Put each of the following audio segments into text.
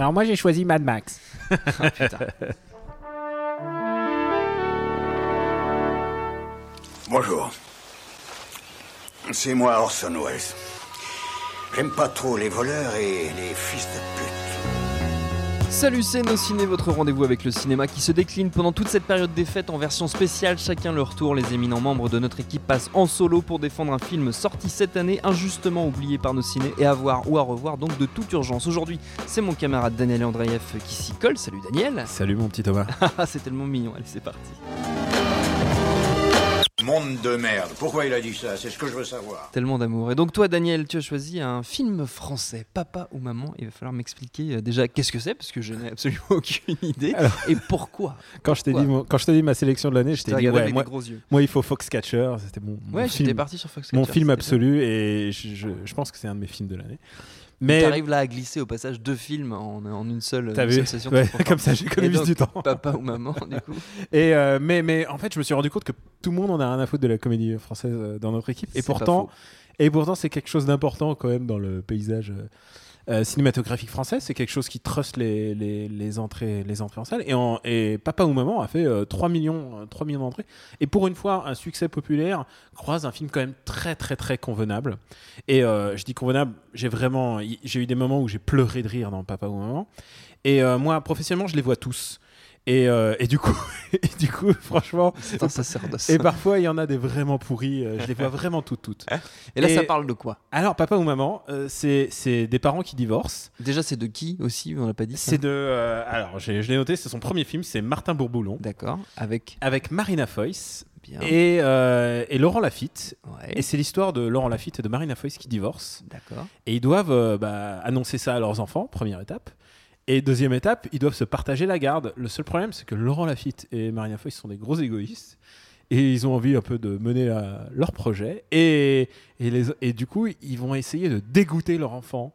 Alors moi j'ai choisi Mad Max. Bonjour. C'est moi Orson Welles. J'aime pas trop les voleurs et les fils de pute. Salut, c'est Nos Ciné, votre rendez-vous avec le cinéma qui se décline pendant toute cette période des fêtes en version spéciale. Chacun leur tour, les éminents membres de notre équipe passent en solo pour défendre un film sorti cette année, injustement oublié par nos ciné et à voir ou à revoir donc de toute urgence. Aujourd'hui, c'est mon camarade Daniel Andreev qui s'y colle. Salut Daniel Salut mon petit Thomas. C'est tellement mignon, allez, c'est parti. Monde de merde. Pourquoi il a dit ça? C'est ce que je veux savoir. Tellement d'amour. Et donc toi Daniel, tu as choisi un film français, Papa ou Maman. Il va falloir m'expliquer euh, déjà qu'est-ce que c'est, parce que je n'ai absolument aucune idée. Alors- Et pourquoi? Quand je t'ai dit, Pourquoi mon- quand je t'ai dit ma sélection de l'année, je t'ai dit ouais, avec moi, des gros yeux. moi, il faut Foxcatcher, c'était mon, mon Ouais, j'étais film, parti sur Fox mon film absolu et je, je- je pense que c'est un de mes films de l'année. Mais t'arrives là à glisser au passage deux films en, en une seule, t'as une vu, seule session. Ouais, comme ça j'économise du temps. Papa ou maman, du coup. Et euh, mais mais en fait, je me suis rendu compte que tout le monde en a rien à foutre de la comédie française euh, dans notre équipe. Et pourtant, et pourtant, c'est quelque chose d'important quand même dans le paysage. euh, euh, cinématographique français, c'est quelque chose qui truste les, les, les entrées, les entrées en salle. Et, en- et Papa ou Maman a fait euh, 3 millions, 3 millions d'entrées. Et pour une fois, un succès populaire croise un film quand même très, très, très convenable. Et euh, je dis convenable, j'ai vraiment, j'ai eu des moments où j'ai pleuré de rire dans Papa ou Maman. Et moi, professionnellement, je les vois tous. Et, euh, et du coup, et du coup, franchement, C'est un sacerdoce. et parfois il y en a des vraiment pourris. euh, je les vois vraiment toutes, toutes. Et là, et- ça parle de quoi? Alors, papa ou maman, euh, c'est c'est des parents qui divorcent. Déjà, c'est de qui aussi? On l'a pas dit. C'est de. euh, alors, je l'ai noté, c'est son premier film, c'est Martin Bourboulon, D'accord. Avec. avec Marina Foïs Bien. et, euh, et Laurent Lafitte. Ouais. Et c'est l'histoire de Laurent Lafitte et de Marina Foïs qui divorcent. D'accord. Et ils doivent euh, bah, annoncer ça à leurs enfants, première étape. Et deuxième étape, ils doivent se partager la garde. Le seul problème, c'est que Laurent Lafitte et Marina Foïs sont des gros égoïstes. Et ils ont envie un peu de mener la- leur projet. Et, et, les- et du coup, ils vont essayer de dégoûter leur enfant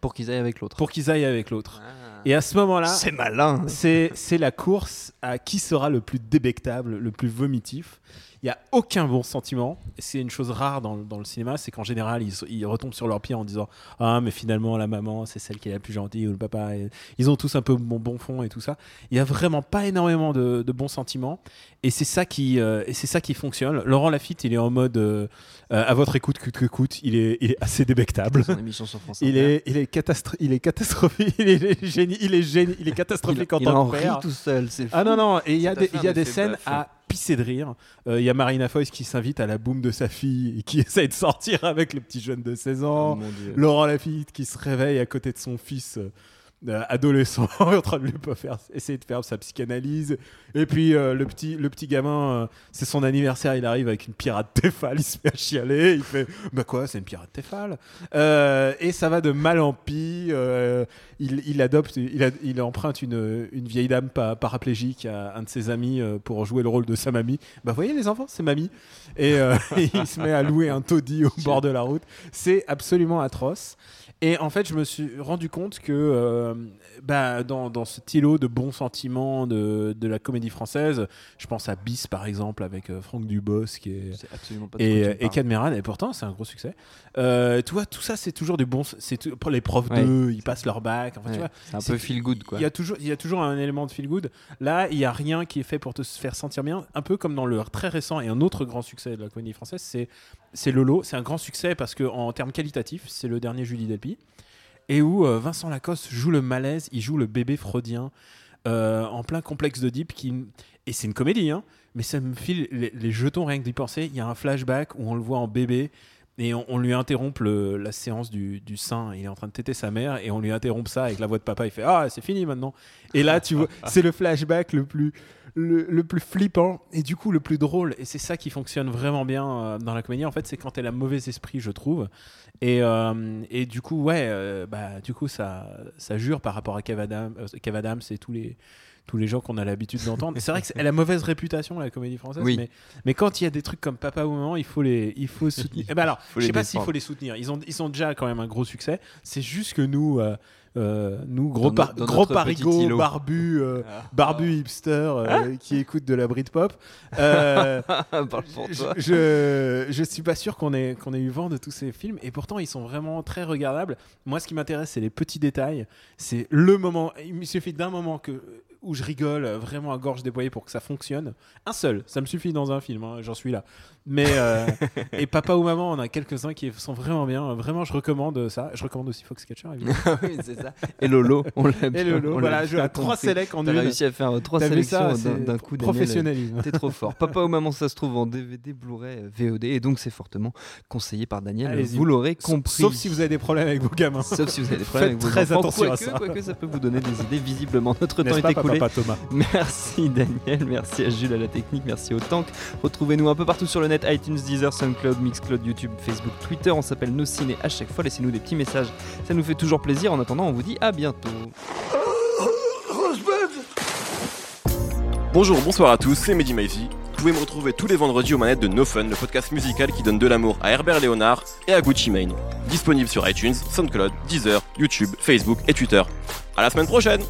Pour qu'ils aillent avec l'autre. pour qu'ils aillent avec l'autre. Ah. Et à ce moment-là, C'est malin. c'est la course à qui sera le plus débectable, le plus vomitif. Il n'y a aucun bon sentiment. C'est une chose rare dans, dans le cinéma, c'est qu'en général, ils, ils retombent sur leurs pieds en disant Ah, mais finalement, la maman, c'est celle qui est la plus gentille, ou le papa. Et ils ont tous un peu bon, bon fond et tout ça. Il n'y a vraiment pas énormément de, de bons sentiments. Et c'est ça, qui, euh, et ça qui fonctionne. Laurent Lafitte, il est en mode euh, euh, À votre écoute, coûte que coûte. Il est, il est assez débectable. Son émission sur France Il est, il est, catastro- il est catastrophique. Il est génie. Il est génie. Il est Il, catastrophique en il en tant que rit père. tout seul. C'est Ah non non. Et il y a des, il y a des scènes à pisser de rire. Euh, Il y a Marina Foïs qui s'invite à la boum de sa fille et qui essaye de sortir avec le petit jeune de 16 Oh, ans. Dieu. Laurent Lafitte qui se réveille à côté de son fils euh, euh, adolescent en train de lui faire essayer de faire sa psychanalyse. Et puis euh, le petit le petit gamin euh, c'est son anniversaire il arrive avec une pirate Tefal il se fait chialer il fait bah quoi c'est une pirate Tefal? Euh, et ça va de mal en pis il, adopte il, emprunte une, vieille dame pa- paraplégique à un de ses amis pour jouer le rôle de sa mamie. Bah voyez les enfants c'est mamie. Et il se met à louer un taudis au bord de la route. C'est absolument atroce. Et en fait, je me suis rendu compte que euh, bah, dans, dans ce îlot de bons sentiments de, de la comédie française, je pense à Bis par exemple avec euh, Franck Dubos qui est, absolument pas et, et parles. Cadmeran, et pourtant c'est un gros succès. Euh, tu vois, tout ça c'est toujours du bon. C'est pour les profs Ouais. d'eux, ils passent leur bac. Enfin, Ouais, C'est un peu feel good quoi. il y a toujours, il y a toujours un élément de feel good. Là, il y a rien qui est fait pour te faire sentir bien. Un peu comme dans le très récent et un autre grand succès de la comédie française, c'est c'est Lolo. C'est un grand succès parce que en termes qualitatifs, c'est le dernier Julie Delpy et où euh, Vincent Lacoste joue le malaise, il joue le bébé freudien euh, en plein complexe d'Oedipe qui et c'est une comédie, hein, mais ça me file les, les jetons rien que d'y penser. Il y a un flashback où on le voit en bébé. Et on, lui interrompt le- la séance du, du sein. Il est en train de téter sa mère et on lui interrompt ça avec la voix de papa. Il fait Ah, c'est fini maintenant. Et là, tu vois, c'est le flashback le plus, le, plus flippant et du coup le plus drôle. Et c'est ça qui fonctionne vraiment bien euh, dans la comédie. En fait, c'est quand elle a mauvais esprit, je trouve. Et, euh, et du coup, ouais, euh, bah, du coup, ça, ça jure par rapport à Kev Adams, Kev Adams et tous les, tous les gens qu'on a l'habitude d'entendre. C'est vrai qu'elle a mauvaise réputation la comédie française, Oui. mais, mais quand il y a des trucs comme Papa ou Maman, il faut les, il faut soutenir. Eh ben alors, je sais pas s'il faut les soutenir. Ils ont, ils sont déjà quand même un gros succès. C'est juste que nous, euh, euh, nous gros, par- gros parigots, barbus, euh, barbus hipsters Hein euh, qui écoutent de la Britpop. Je, je suis pas sûr qu'on ait, qu'on ait eu vent de tous ces films et pourtant ils sont vraiment très regardables. Moi, ce qui m'intéresse, c'est les petits détails. C'est le moment. Il me suffit d'un moment que, où je rigole vraiment à gorge déployée pour que ça fonctionne. Un seul, ça me suffit dans un film, hein, j'en suis là. Mais euh, et papa ou maman, on a quelques-uns qui sont vraiment bien. Vraiment, je recommande ça. Je recommande aussi Foxcatcher, évidemment. oui, c'est ça. Et Lolo, on l'a Et Lolo, on voilà, je trois compris. sélects en T'as une. réussi à faire euh, trois sélections d'un- coup. Professionnalisme. T'es trop fort. Papa ou maman, ça se trouve en DVD, Blu-ray, euh, VOD, et donc c'est fortement conseillé par Daniel. Vous l'aurez compris. Sauf si vous avez des problèmes avec vos gamins. Sauf si vous avez des problèmes Faites avec vos très enfants. attention à quoique, ça. quoique ça peut vous donner des idées. Visiblement, notre temps est papa Thomas Merci Daniel, merci à Jules à la technique, merci au Tank. Retrouvez-nous un peu partout sur le net, iTunes, Deezer, SoundCloud, Mixcloud, YouTube, Facebook, Twitter. On s'appelle Nos Ciné à chaque fois. Laissez-nous des petits messages, ça nous fait toujours plaisir. En attendant, on vous dit à bientôt. Bonjour, bonsoir à tous, c'est Mehdi Maizy. Vous pouvez me retrouver tous les vendredis aux manettes de No Fun, le podcast musical qui donne de l'amour à Herbert Léonard et à Gucci Mane. Disponible sur iTunes, SoundCloud, Deezer, YouTube, Facebook et Twitter. À la semaine prochaine